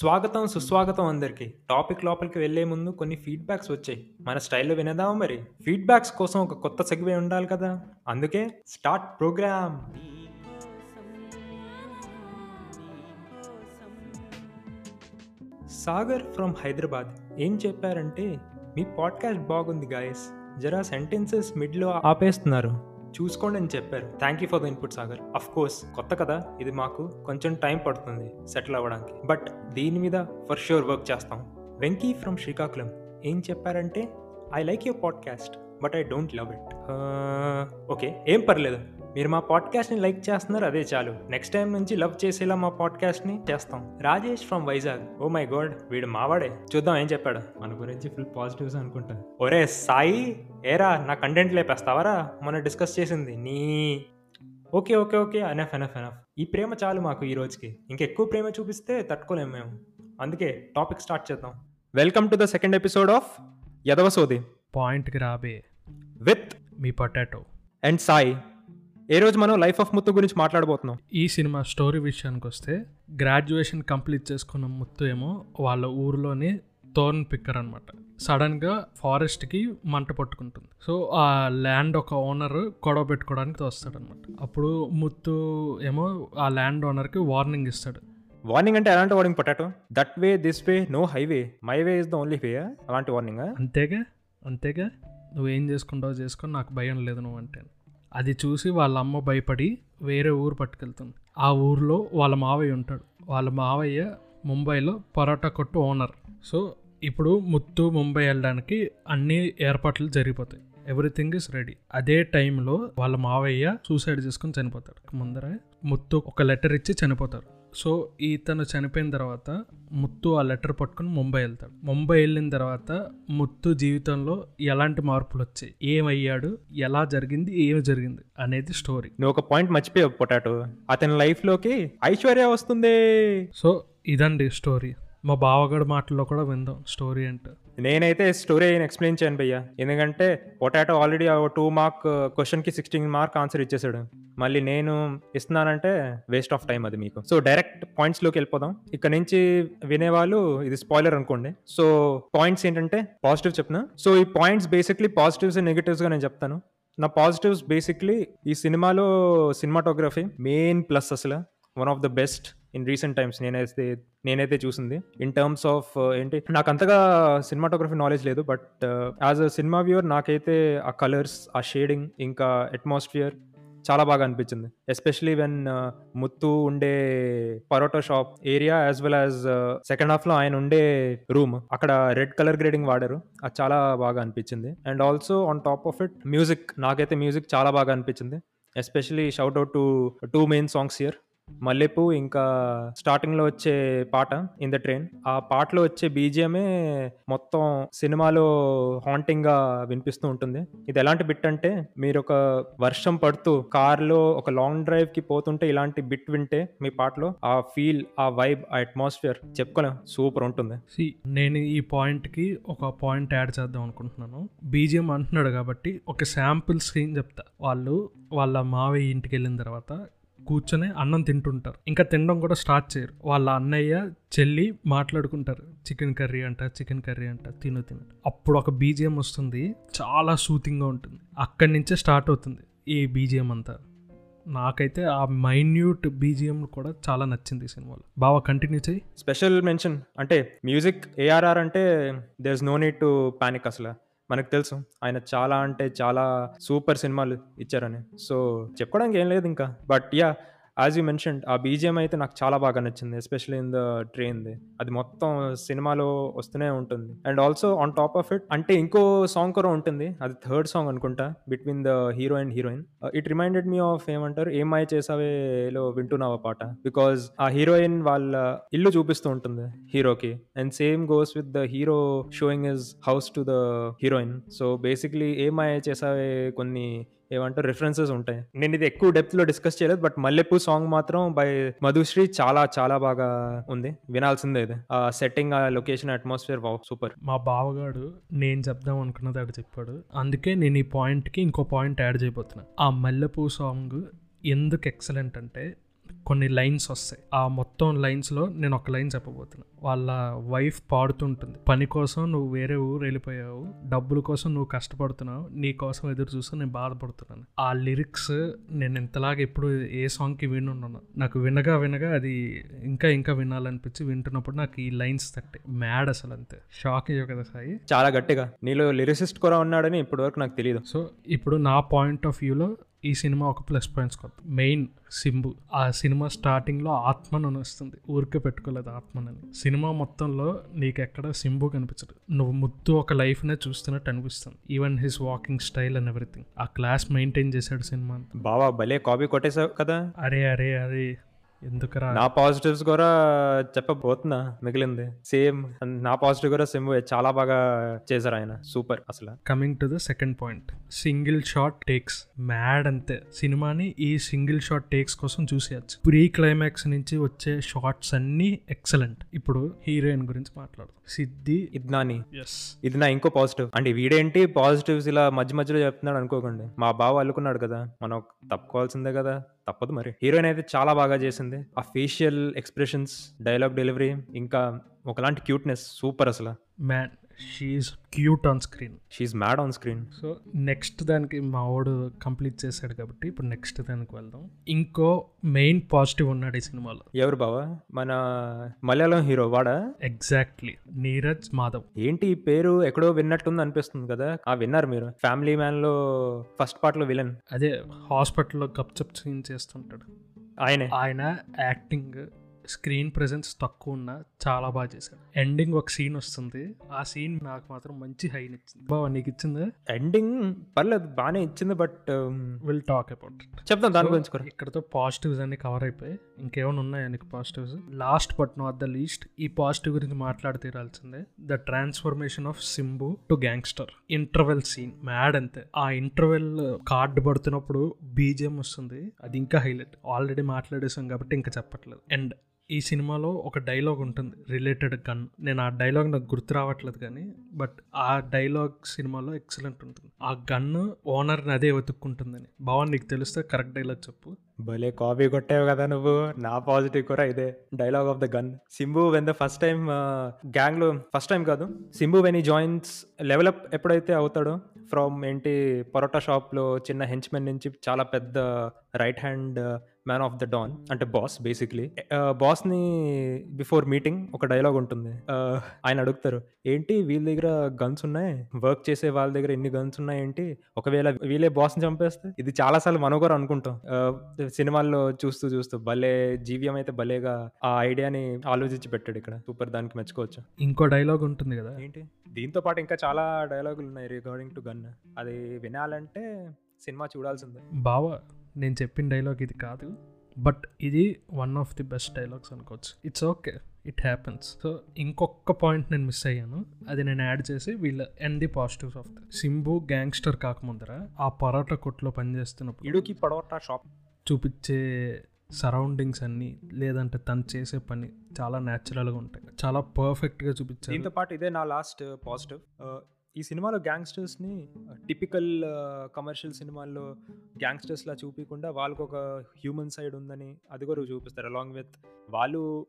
స్వాగతం సుస్వాగతం అందరికి. టాపిక్ లోపలికి వెళ్ళే ముందు కొన్ని ఫీడ్బ్యాక్స్ వచ్చాయి. మన స్టైల్లో వినదామా మరి? ఫీడ్బ్యాక్స్ కోసం ఒక కొత్త సెగ్వే ఉండాలి కదా? అందుకే start program. Sagar from Hyderabad. ఏం చెప్పారంటే మీ పాడ్కాస్ట్ బాగుంది గాయస్. జరా సెంటెన్సెస్ మిడ్లో ఆపేస్తున్నారు. చూసుకోండి అని చెప్పారు. Thank you for the input Sagar. Of course కొత్త కదా ఇది మాకు కొంచెం టైం పడుతుంది సెటిల్ అవ్వడానికి. బట్ దీని మీద ఫర్ ష్యూర్ వర్క్ చేస్తాం. వెంకీ ఫ్రమ్ శ్రీకాకుళం ఏం చెప్పారంటే I like your podcast but I don't love it okay ఏం పర్లేదు. మీరు మా పాడ్కాస్ట్ని లైక్ చేస్తున్నారు అదే చాలు. నెక్స్ట్ టైం నుంచి లవ్ చేసేలా మా పాడ్కాస్ట్ని చేస్తాం. Rajesh from Vizag. Oh my god వీడు మావాడే. చూద్దాం ఏం చెప్పాడు. మన గురించి ఫుల్ పాజిటివ్స్ అనుకుంటా. ఒరే సాయి ఏరా నా కంటెంట్ లేపేస్తావరా? మనం డిస్కస్ చేసింది. నీ. Okay okay okay. Enough enough enough ఈ ప్రేమ చాలు మాకు ఈ రోజుకి. ఇంకెక్కువ ప్రేమ చూపిస్తే తట్టుకోలేము మేము. అందుకే టాపిక్ స్టార్ట్ చేద్దాం. Welcome to the second episode of యదవసోది పాయింట్కి రాబే. With me potato. And Sai. ఏ రోజు మనం లైఫ్ ఆఫ్ ముత్తు గురించి మాట్లాడబోతున్నాం? ఈ సినిమా స్టోరీ విషయానికి వస్తే గ్రాడ్యుయేషన్ కంప్లీట్ చేసుకున్న ముత్తు ఏమో వాళ్ళ ఊరిలోని తోర్న్ పిక్కర్ అనమాట సడన్గా ఫారెస్ట్కి మంట పట్టుకుంటుంది. సో ఆ ల్యాండ్ ఒక ఓనర్ గొడవ పెట్టుకోవడానికి వస్తాడనమాట అప్పుడు ముత్తు ఏమో ఆ ల్యాండ్ ఓనర్కి వార్నింగ్ ఇస్తాడు. వార్నింగ్ అంటే ఎలాంటి warning potato? That way this way no highway my way is the only way అలాంటి వార్నింగ్ అంతేగా? అంతేగా? నువ్వేం చేసుకుంటావో చేసుకొని నాకు భయం లేదు నువ్వు అంటే. అది చూసి వాళ్ళ అమ్మ భయపడి వేరే ఊరు పట్టుకెళ్తుంది. ఆ ఊర్లో వాళ్ళ మావయ్య ఉంటాడు. వాళ్ళ మావయ్య ముంబైలో పరోటా కొట్టు ఓనర్. సో ఇప్పుడు ముత్తు ముంబై వెళ్ళడానికి అన్ని ఏర్పాట్లు జరిగిపోతాయి. Everything is ready. అదే టైంలో వాళ్ళ మావయ్య సూసైడ్ చేసుకుని చనిపోతాడు. ముందర ముత్తు ఒక లెటర్ ఇచ్చి చనిపోతారు సో ఇతను చనిపోయిన తర్వాత ముత్తు ఆ లెటర్ పట్టుకుని ముంబై వెళ్తాడు. ముంబై వెళ్ళిన తర్వాత ముత్తు జీవితంలో ఎలాంటి మార్పులు వచ్చాయి? ఏమయ్యాడు? ఎలా జరిగింది? ఏమి జరిగింది? అనేది స్టోరీ. నువ్వు ఒక పాయింట్ మర్చిపోయావు పొటాటో. అతని లైఫ్లోకి ఐశ్వర్య వస్తుంది. సో ఇదండి స్టోరీ. మా బావగడ మాటల్లో కూడా విందాం. స్టోరీ అంటే నేనైతే స్టోరీ అయిన ఎక్స్ప్లెయిన్ చేయను భయ్యా. ఎందుకంటే పొటాటో ఆల్రెడీ టూ మార్క్ క్వశ్చన్కి సిక్స్టీన్ మార్క్ ఆన్సర్ ఇచ్చేసాడు. మళ్ళీ నేను ఇస్తున్నానంటే వేస్ట్ ఆఫ్ టైం అది మీకు. సో డైరెక్ట్ పాయింట్స్లోకి వెళ్ళిపోదాం. ఇక్కడ నుంచి వినేవాళ్ళు ఇది స్పాయిలర్ అనుకోండి. సో పాయింట్స్ ఏంటంటే పాజిటివ్ చెప్తున్నా. సో ఈ పాయింట్స్ బేసిక్లీ పాజిటివ్స్ నెగిటివ్స్గా నేను చెప్తాను. నా పాజిటివ్స్ బేసిక్లీ ఈ సినిమాలో సినిమాటోగ్రఫీ మెయిన్ ప్లస్ అసలు. One of the best in recent times నేనైతే నేనైతే చూసింది. ఇన్ టర్మ్స్ ఆఫ్ ఏంటి నాకు అంతగా సినిమాటోగ్రఫీ నాలెడ్జ్ లేదు but as a cinema viewer నాకైతే ఆ కలర్స్ ఆ షేడింగ్ ఇంకా అట్మాస్ఫియర్ చాలా బాగా అనిపించింది. ఎస్పెషలీ వెన్ uh, ముత్తు ఉండే parotta shop area as well as second హాఫ్లో ఆయన ఉండే రూమ్ అక్కడ రెడ్ కలర్ గ్రేడింగ్ వాడారు. అది చాలా బాగా అనిపించింది. And also on top of it music నాకైతే మ్యూజిక్ చాలా బాగా అనిపించింది. Especially shout out to two main songs year మల్లెపు ఇంకా స్టార్టింగ్లో వచ్చే పాట ఇన్ ద ట్రైన్. ఆ పాటలో వచ్చే బీజిఎమే మొత్తం సినిమాలో హాంటింగ్గా వినిపిస్తూ ఉంటుంది. ఇది ఎలాంటి బిట్ అంటే మీరు ఒక వర్షం పడుతూ కార్లో ఒక లాంగ్ డ్రైవ్కి పోతుంటే ఇలాంటి బిట్ వింటే మీ పాటలో ఆ ఫీల్ ఆ వైబ్ ఆ అట్మాస్ఫియర్ చెప్పుకోలేం. సూపర్ ఉంటుంది. నేను ఈ పాయింట్కి ఒక పాయింట్ యాడ్ చేద్దాం అనుకుంటున్నాను. బీజిఎం అంటున్నాడు కాబట్టి ఒక శాంపుల్ సీన్ చెప్తా. వాళ్ళు వాళ్ళ మావయ్య ఇంటికి వెళ్ళిన తర్వాత కూర్చొని అన్నం తింటుంటారు. ఇంకా తినడం కూడా స్టార్ట్ చేయరు. వాళ్ళ అన్నయ్య చెల్లి మాట్లాడుకుంటారు. చికెన్ కర్రీ అంట చికెన్ కర్రీ అంట తిను తిను. అప్పుడు ఒక బీజిఎం వస్తుంది. చాలా సూతింగ్గా ఉంటుంది. అక్కడి నుంచే స్టార్ట్ అవుతుంది ఈ బీజిఎం అంతా. నాకైతే ఆ మైన్యూట్ బీజిఎం కూడా చాలా నచ్చింది ఈ సినిమాలో. బాగా కంటిన్యూ చేయి స్పెషల్ మెన్షన్ అంటే మ్యూజిక్ ఏఆర్ఆర్ అంటే there is no need to panic అసలు. మనకు తెలుసు. ఆయన చాలా అంటే చాలా సూపర్ సినిమాలు ఇచ్చారని. సో చెప్పుకోవడానికి ఏం లేదు ఇంకా. But ya as you mention ఆ బీజిఎం అయితే నాకు చాలా బాగా నచ్చింది ఎస్పెషల్లీ ఇన్ ద. ట్రైన్ది అది మొత్తం సినిమాలో వస్తూనే ఉంటుంది. And also on top of it అంటే ఇంకో సాంగ్ కూడా ఉంటుంది అది థర్డ్ సాంగ్ అనుకుంటా between the hero and heroine it reminded me of ఏమంటారు ఏం చేసావేలో వింటున్నావా పాట? బికాజ్ ఆ హీరోయిన్ వాళ్ళ ఇల్లు చూపిస్తూ ఉంటుంది హీరోకి. And same goes with the hero showing his house to the heroine so basically ఏమై చేసావే కొన్ని ఏమంటారు రిఫరెన్సెస్ ఉంటాయి. నేను ఇది ఎక్కువ డెప్త్లో డిస్కస్ చేయలేదు బట్ మల్లెపూ సాంగ్ మాత్రం బై మధుశ్రీ చాలా చాలా బాగా ఉంది. వినాల్సిందే ఇది. ఆ సెట్టింగ్ ఆ లొకేషన్ అట్మాస్ఫియర్ సూపర్ మా బావగాడు నేను చెప్దాం అనుకున్నది అక్కడ చెప్పాడు. అందుకే నేను ఈ పాయింట్కి ఇంకో పాయింట్ యాడ్ చేయబోతున్నా. ఆ మల్లెపూ సాంగ్ ఎందుకు ఎక్సలెంట్ అంటే కొన్ని లైన్స్ వస్తాయి. ఆ మొత్తం లైన్స్లో నేను ఒక లైన్ చెప్పబోతున్నా. వాళ్ళ వైఫ్ పాడుతుంటుంది. పని కోసం నువ్వు వేరే ఊరు వెళ్ళిపోయావు. డబ్బుల కోసం నువ్వు కష్టపడుతున్నావు. నీ కోసం ఎదురు చూస్తూ నేను బాధపడుతున్నాను. ఆ లిరిక్స్ నేను ఇంతలాగా ఎప్పుడు ఏ సాంగ్కి వినున్నాను. నాకు వినగా వినగా అది ఇంకా ఇంకా వినాలనిపించి వింటున్నప్పుడు నాకు ఈ లైన్స్ తట్టే. మ్యాడ్ అసలు అంతే. షాక్ అయ్యో కదా సాయి? చాలా గట్టిగా. నీలో లిరిసిస్ట్ కూడా ఉన్నాడని ఇప్పటివరకు నాకు తెలియదు సో ఇప్పుడు నా పాయింట్ ఆఫ్ వ్యూలో ఈ సినిమా ఒక ప్లస్ పాయింట్స్ కొత్త మెయిన్ సింబు ఆ సినిమా స్టార్టింగ్లో ఆత్మను వస్తుంది. ఊరికే పెట్టుకోలేదు ఆత్మనని సినిమా మొత్తంలో నీకు ఎక్కడ సింబు కనిపించదు. నువ్వు ముద్దు ఒక లైఫ్నే చూస్తున్నట్టు అనిపిస్తుంది. Even his walking style and everything ఆ క్లాస్ మెయింటైన్ చేశాడు సినిమా బావా భలే కాపీ కొట్టేసావు కదా. అరే అరే అరే. ఎందుకురా నా పాజిటివ్స్ కూడా చెప్పబోతున్నా మిగిలింది. సేమ్ నా పాజిటివ్ కూడా సిమ్ చాలా బాగా చేశారు ఆయన. సూపర్ అసలు. Coming to the second point single shot takes mad అంతే. సినిమాని ఈ సింగిల్ షాట్ టేక్స్ కోసం చూసేయచ్చు. ప్రీ క్లైమాక్స్ నుంచి వచ్చే షార్ట్స్ అన్నీ ఎక్సలెంట్ ఇప్పుడు హీరోయిన్ గురించి మాట్లాడు సిద్ధి ఇద్నాని. ఇది నా ఇంకో పాజిటివ్ అంటే వీడేంటి? పాజిటివ్స్ ఇలా మధ్య మధ్యలో చెప్తున్నాడు అనుకోకండి. మా బావ అల్లుకున్నాడు కదా. మనం తప్పుకోవాల్సిందే కదా. తప్పదు మరి. హీరోయిన్ అయితే చాలా బాగా చేసింది. ఆ ఫేషియల్ ఎక్స్ప్రెషన్స్ డైలాగ్ డెలివరీ ఇంకా ఒకలాంటి క్యూట్నెస్ సూపర్ అసలు. Man she's cute on screen she's mad on screen so next దానికి మా వాడు కంప్లీట్ చేశాడు కాబట్టి ఇప్పుడు నెక్స్ట్ దానికి వెళ్దాం. ఇంకో మెయిన్ పాజిటివ్ ఉన్నాడు ఈ సినిమాలో. ఎవరు బావా? మన మలయాళం హీరో వాడా? ఎగ్జాక్ట్లీ నీరజ్ మాధవ్. ఏంటి ఈ పేరు ఎక్కడో విన్నట్టుంది అనిపిస్తుంది కదా? ఆ విన్నారు మీరు. ఫ్యామిలీ మ్యాన్లో ఫస్ట్ పార్ట్లో విలన్ అదే హాస్పిటల్లో గప్చప్ సీన్ చేస్తుంటాడు. ఆయనే. ఆయన యాక్టింగ్ స్క్రీన్ ప్రెజెన్స్ తక్కువ ఉన్నా చాలా బాగా చేశాడు. ఎండింగ్ ఒక సీన్ వస్తుంది. ఆ సీన్ నాకు మాత్రం మంచి హైన్ ఇచ్చింది బావా నీకు ఇచ్చిందా? ఎండింగ్ పర్లేదు బాగానే ఇచ్చింది బట్ విల్ టాక్ అబౌట్ చెప్తాం దాని గురించి కూడా. ఇక్కడతో పాజిటివ్స్ అన్ని కవర్ అయిపోయి ఇంకేమైనా ఉన్నాయా నీకు positives last but not the least ఈ పాజిటివ్ గురించి మాట్లాడి తీరాల్సిందే the transformation of Simbu to gangster interval scene mad అంతే. ఆ ఇంటర్వెల్ కార్డు పడుతున్నప్పుడు బీజిఎం వస్తుంది. అది ఇంకా హైలైట్ ఆల్రెడీ మాట్లాడేసాం కాబట్టి ఇంకా చెప్పట్లేదు. అండ్ ఈ సినిమాలో ఒక డైలాగ్ ఉంటుంది రిలేటెడ్ గన్. నేను ఆ డైలాగ్ నాకు గుర్తు రావట్లేదు కానీ బట్ ఆ డైలాగ్ సినిమాలో ఎక్సలెంట్ ఉంటుంది. ఆ గన్ ఓనర్ని అదే వెతుక్కుంటుందని. భావన్ నీకు తెలిస్తే కరెక్ట్ డైలాగ్ చెప్పు. భలే కాపీ కొట్టావు కదా నువ్వు. నా పాజిటివ్ కూడా ఇదే. Dialogue of the gun. Simbu when the first time గ్యాంగ్లో ఫస్ట్ టైం కాదు. Simbu when he joins level up ఎప్పుడైతే అవుతాడో ఫ్రమ్ ఏంటి పరోటా షాప్లో చిన్న హెంచ్మెన్ నుంచి చాలా పెద్ద right hand man of the don అంటే బాస్ బేసిక్లీ బాస్ని బిఫోర్ మీటింగ్ ఒక డైలాగ్ ఉంటుంది. Uh, ఆయన అడుగుతారు ఏంటి వీళ్ళ దగ్గర గన్స్ ఉన్నాయి? వర్క్ చేసే వాళ్ళ దగ్గర ఎన్ని గన్స్ ఉన్నాయి ఏంటి? ఒకవేళ వీళ్ళే బాస్ని చంపేస్తే? ఇది చాలా సార్లు మనం కూడా అనుకుంటాం. Uh, సినిమాల్లో చూస్తూ చూస్తూ భలే జీవ్యం అయితే భలేగా ఆ ఐడియాని ఆలోచించి పెట్టాడు ఇక్కడ. సూపర్ దానికి మెచ్చుకోవచ్చు. ఇంకో డైలాగ్ ఉంటుంది కదా. ఏంటి? దీంతో పాటు ఇంకా చాలా డైలాగులు ఉన్నాయి రిగార్డింగ్ టు గన్ అది వినాలంటే సినిమా చూడాల్సిందే. బావా నేను చెప్పిన డైలాగ్ ఇది కాదు. బట్ ఇది one of the best dialogues అనుకోవచ్చు. It's okay it happens so ఇంకొక పాయింట్ నేను మిస్ అయ్యాను. అది నేను యాడ్ చేసి వీళ్ళ in the positives of the Simbu gangster కాకముందర ఆ పరోటా కొట్లో పనిచేస్తున్నప్పుడు ఇడుకి పడవట షాప్ చూపించే సరౌండింగ్స్ అన్నీ లేదంటే తను చేసే పని చాలా న్యాచురల్గా ఉంటాయి. చాలా పర్ఫెక్ట్గా చూపించారు. దీంతో పాటు ఇదే నా లాస్ట్ పాజిటివ్ ఈ సినిమాలో గ్యాంగ్స్టర్స్ని టిపికల్ కమర్షియల్ సినిమాల్లో గ్యాంగ్స్టర్స్లా చూపించకుండా వాళ్ళకు ఒక హ్యూమన్ సైడ్ ఉందని అది కూడా చూపిస్తారు. అలాంగ్ విత్ వాళ్ళు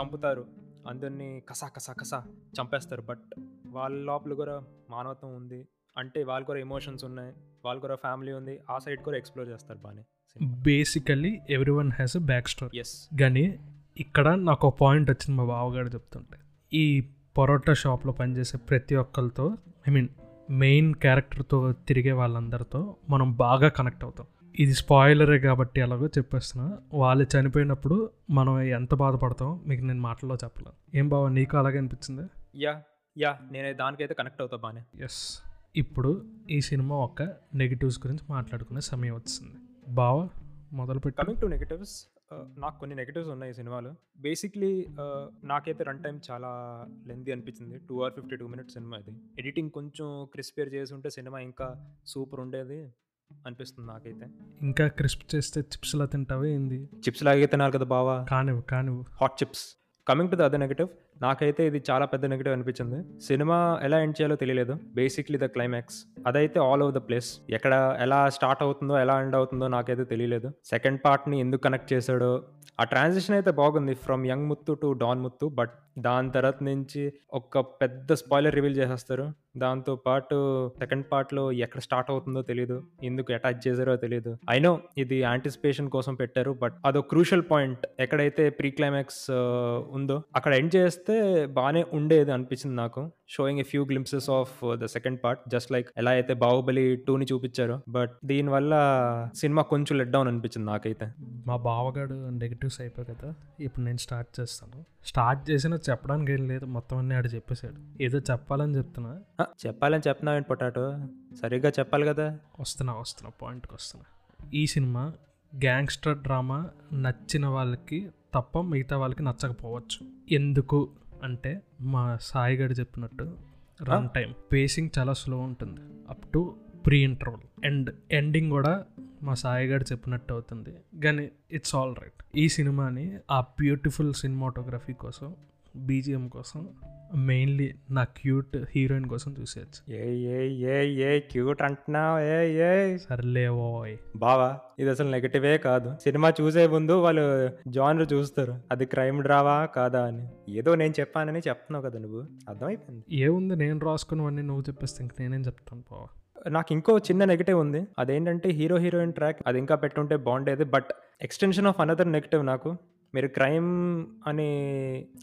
చంపుతారు. అందరినీ కసా కసా కసా చంపేస్తారు. బట్ వాళ్ళ లోపల కూడా మానవత్వం ఉంది. అంటే వాళ్ళు కూడా ఎమోషన్స్ ఉన్నాయి. వాళ్ళు కూడా ఫ్యామిలీ ఉంది. ఆ సైడ్ కూడా ఎక్స్ప్లోర్ చేస్తారు బాగానే basically every one has a back story. Yes కానీ ఇక్కడ నాకు ఒక పాయింట్ వచ్చింది మా బావగారు చెప్తుంటే. ఈ పరోటా షాప్లో పనిచేసే ప్రతి ఒక్కరితో ఐ మీన్ మెయిన్ క్యారెక్టర్తో తిరిగే వాళ్ళందరితో మనం బాగా కనెక్ట్ అవుతాం. ఇది స్పాయిలరే కాబట్టి ఎలాగో చెప్పేస్తున్నా. వాళ్ళు చనిపోయినప్పుడు మనం ఎంత బాధపడతాం మీకు నేను మాటల్లో చెప్పలేను. ఏం బావ నీకు అలాగే అనిపించింది? యా యా నేను దానికైతే కనెక్ట్ అవుతా బాగానే ఎస్ ఇప్పుడు ఈ సినిమా ఒక నెగిటివ్స్ గురించి మాట్లాడుకునే సమయం వచ్చింది. బావ మొదలుపెట్టి. కమింగ్ టు నెగటివ్స్ నాకు కొన్ని నెగటివ్స్ ఉన్నాయి ఈ సినిమాలో. బేసిక్లీ నాకైతే రన్ టైం చాలా లెంతీ అనిపించింది. Two hour fifty two minutes cinema ఇది. ఎడిటింగ్ కొంచెం క్రిస్పియర్ చేసి ఉంటే సినిమా ఇంకా సూపర్ ఉండేది అనిపిస్తుంది నాకైతే. ఇంకా క్రిస్ప్ చేస్తే చిప్స్లా తింటావే ఏంది? చిప్స్ లాగే తినాలి కదా బావా. కానివ్వు కానివ్వు. Hot chips coming to the other negative నాకైతే ఇది చాలా పెద్ద నెగిటివ్ అనిపించింది. సినిమా ఎలా ఎండ్ చేయాలో తెలియలేదు. బేసిక్లీ ద క్లైమాక్స్ అదైతే ఆల్ ఓవర్ ద ప్లేస్ ఎక్కడ ఎలా స్టార్ట్ అవుతుందో ఎలా ఎండ్ అవుతుందో నాకైతే తెలియలేదు. సెకండ్ పార్ట్ని ఎందుకు కనెక్ట్ చేశాడో. ఆ ట్రాన్సిషన్ అయితే బాగుంది. From young Muthu to don Muthu but దాని తర్వాత నుంచి ఒక పెద్ద స్పాయిలర్ రివీల్ చేసేస్తారు. దాంతో పాటు సెకండ్ పార్ట్లో ఎక్కడ స్టార్ట్ అవుతుందో తెలియదు ఎందుకు అటాచ్ చేశారో తెలియదు అయినో ఇది యాంటిసిపేషన్ కోసం పెట్టారు బట్ అదో క్రూషల్ పాయింట్ ఎక్కడైతే ప్రీ క్లైమాక్స్ uh, ఉందో అక్కడ ఎండ్ చేస్తే బాగానే ఉండేది అనిపించింది నాకు showing a few glimpses of the second part just like ఎలా అయితే బాహుబలి టూని చూపించారో. బట్ దీనివల్ల సినిమా కొంచెం లెట్ డౌన్ అనిపించింది నాకైతే. మా బావగాడు నెగిటివ్స్ అయిపోయి కదా ఇప్పుడు నేను స్టార్ట్ చేస్తాను. స్టార్ట్ చేసిన చెప్పడానికి ఏం లేదు మొత్తం అన్నీ ఆడు చెప్పేశాడు. ఏదో చెప్పాలని చెప్తున్నా. చెప్పాలని చెప్తున్నావు ఏంటి పొటాటో? సరిగ్గా చెప్పాలి కదా. వస్తున్నా వస్తున్నా పాయింట్కి వస్తున్నా. ఈ సినిమా గ్యాంగ్స్టర్ డ్రామా నచ్చిన వాళ్ళకి తప్ప మిగతా వాళ్ళకి నచ్చకపోవచ్చు. ఎందుకు అంటే మా సాయి గారు చెప్పినట్టు రన్ టైం. పేసింగ్ చాలా స్లో ఉంటుంది. Up to pre interval and ending కూడా మా సాయి గారు చెప్పినట్టు అవుతుంది. కానీ ఇట్స్ ఆల్ రైట్. ఈ సినిమాని ఆ బ్యూటిఫుల్ సినిమాటోగ్రఫీ కోసం బీజిఎం కోసం మెయిన్లీ నా క్యూట్ హీరోయిన్ కోసం చూసేయచ్చు. ఏ ఏ ఏ ఏ క్యూట్ అంటున్నావు? ఏ ఏ. సర్లే ఓయ్. బావా ఇది అసలు నెగటివే కాదు. సినిమా చూసే ముందు వాళ్ళు జానర్ చూస్తారు. అది క్రైమ్ డ్రావా కాదా అని. ఏదో నేను చెప్పానని చెప్తున్నావు కదా నువ్వు. అర్థమైపోయింది. ఏముంది? నేను రాసుకున్నవన్నీ నువ్వు చెప్పేస్తే ఇంక నేనేం చెప్తాను బావా. నాకు ఇంకో చిన్న నెగిటివ్ ఉంది. అదేంటంటే హీరో హీరోయిన్ ట్రాక్ అది ఇంకా పెట్టుంటే బాగుండేది. But extension of another negative నాకు. మీరు క్రైమ్ అని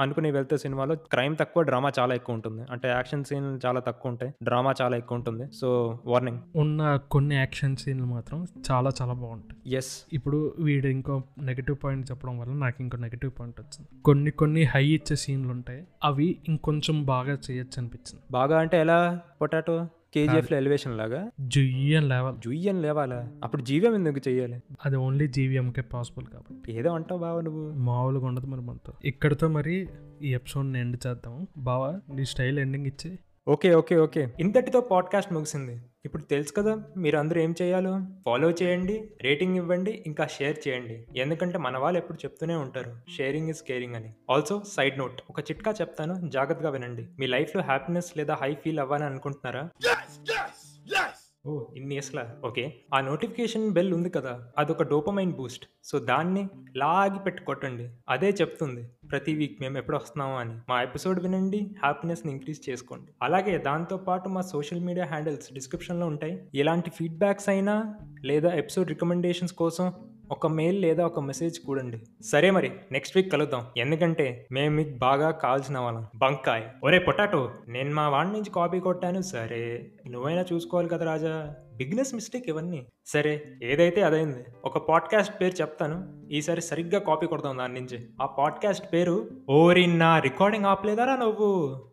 అనుకుని వెళ్తే సినిమాలో క్రైమ్ తక్కువ డ్రామా చాలా ఎక్కువ ఉంటుంది. అంటే యాక్షన్ సీన్ చాలా తక్కువ ఉంటాయి. డ్రామా చాలా ఎక్కువ ఉంటుంది. So warning. ఉన్న కొన్ని యాక్షన్ సీన్లు మాత్రం చాలా చాలా బాగుంటాయి. ఎస్ ఇప్పుడు వీడు ఇంకో నెగిటివ్ పాయింట్ చెప్పడం వల్ల నాకు ఇంకో నెగిటివ్ పాయింట్ వచ్చింది. కొన్ని కొన్ని హై ఇచ్చే సీన్లు ఉంటాయి. అవి ఇంకొంచెం బాగా చేయొచ్చు అనిపించింది. బాగా అంటే ఎలా? పొటాటో? కేజీఎఫ్లో ఎలివేషన్ లాగా? జుయ్యన్ లెవెల్. జుయ్యం లేవాలా? అప్పుడు జీవం ఎందుకు చెయ్యాలి? అది ఓన్లీ జీవీఎంకే పాసిబుల్ కాబట్టి. ఏదో అంటావు బావ నువ్వు. మామూలుగా ఉండదు మరి మనతో. ఇక్కడితో మరి ఈ ఎపిసోడ్ని ఎండ్ చేద్దాం. బావా నీ స్టైల్ ఎండింగ్ ఇచ్చి ఓకే ఓకే ఓకే. ఇంతటితో పాడ్కాస్ట్ ముగిసింది. ఇప్పుడు తెలుసు కదా మీరు అందరూ ఏం చేయాలో? ఫాలో చేయండి రేటింగ్ ఇవ్వండి ఇంకా షేర్ చేయండి. ఎందుకంటే మన వాళ్ళు ఎప్పుడు చెప్తూనే ఉంటారు షేరింగ్ ఇస్ కేరింగ్ అని. ఆల్సో సైడ్ నోట్ ఒక చిట్కా చెప్తాను జాగ్రత్తగా వినండి. మీ లైఫ్లో హ్యాపీనెస్ లేదా హై ఫీల్ అవ్వాలని అనుకుంటున్నారా? ఓ ఇన్ని ఇయర్స్లా ఓకే. ఆ నోటిఫికేషన్ బెల్ ఉంది కదా అదొక డోపమైన్ బూస్ట్. సో దాన్ని లాగి పెట్టి కొట్టండి. అదే చెప్తుంది ప్రతి వీక్ మేము ఎప్పుడు వస్తున్నాము అని. మా ఎపిసోడ్ వినండి హ్యాపీనెస్ని ఇంక్రీజ్ చేసుకోండి. అలాగే దాంతో పాటు మా సోషల్ మీడియా హ్యాండిల్స్ డిస్క్రిప్షన్లో ఉంటాయి. ఎలాంటి ఫీడ్బ్యాక్స్ అయినా లేదా ఎపిసోడ్ రికమెండేషన్స్ కోసం ఒక మెయిల్ లేదా ఒక మెసేజ్ కూడండి. సరే మరి నెక్స్ట్ వీక్ కలుద్దాం. ఎందుకంటే మేము మీకు బాగా కావాల్సిన వాళ్ళం. బంకాయ్. ఒరే పొటాటో నేను మా వాడి నుంచి కాపీ కొట్టాను. సరే నువ్వైనా చూసుకోవాలి కదా రాజా. బిగ్నెస్ మిస్టేక్ ఇవన్నీ. సరే ఏదైతే అదైంది ఒక పాడ్కాస్ట్ పేరు చెప్తాను. ఈసారి సరిగ్గా కాపీ కొడతాం దాని నుంచి. ఆ పాడ్కాస్ట్ పేరు ఓరి నా రికార్డింగ్ ఆపలేదారా నువ్వు?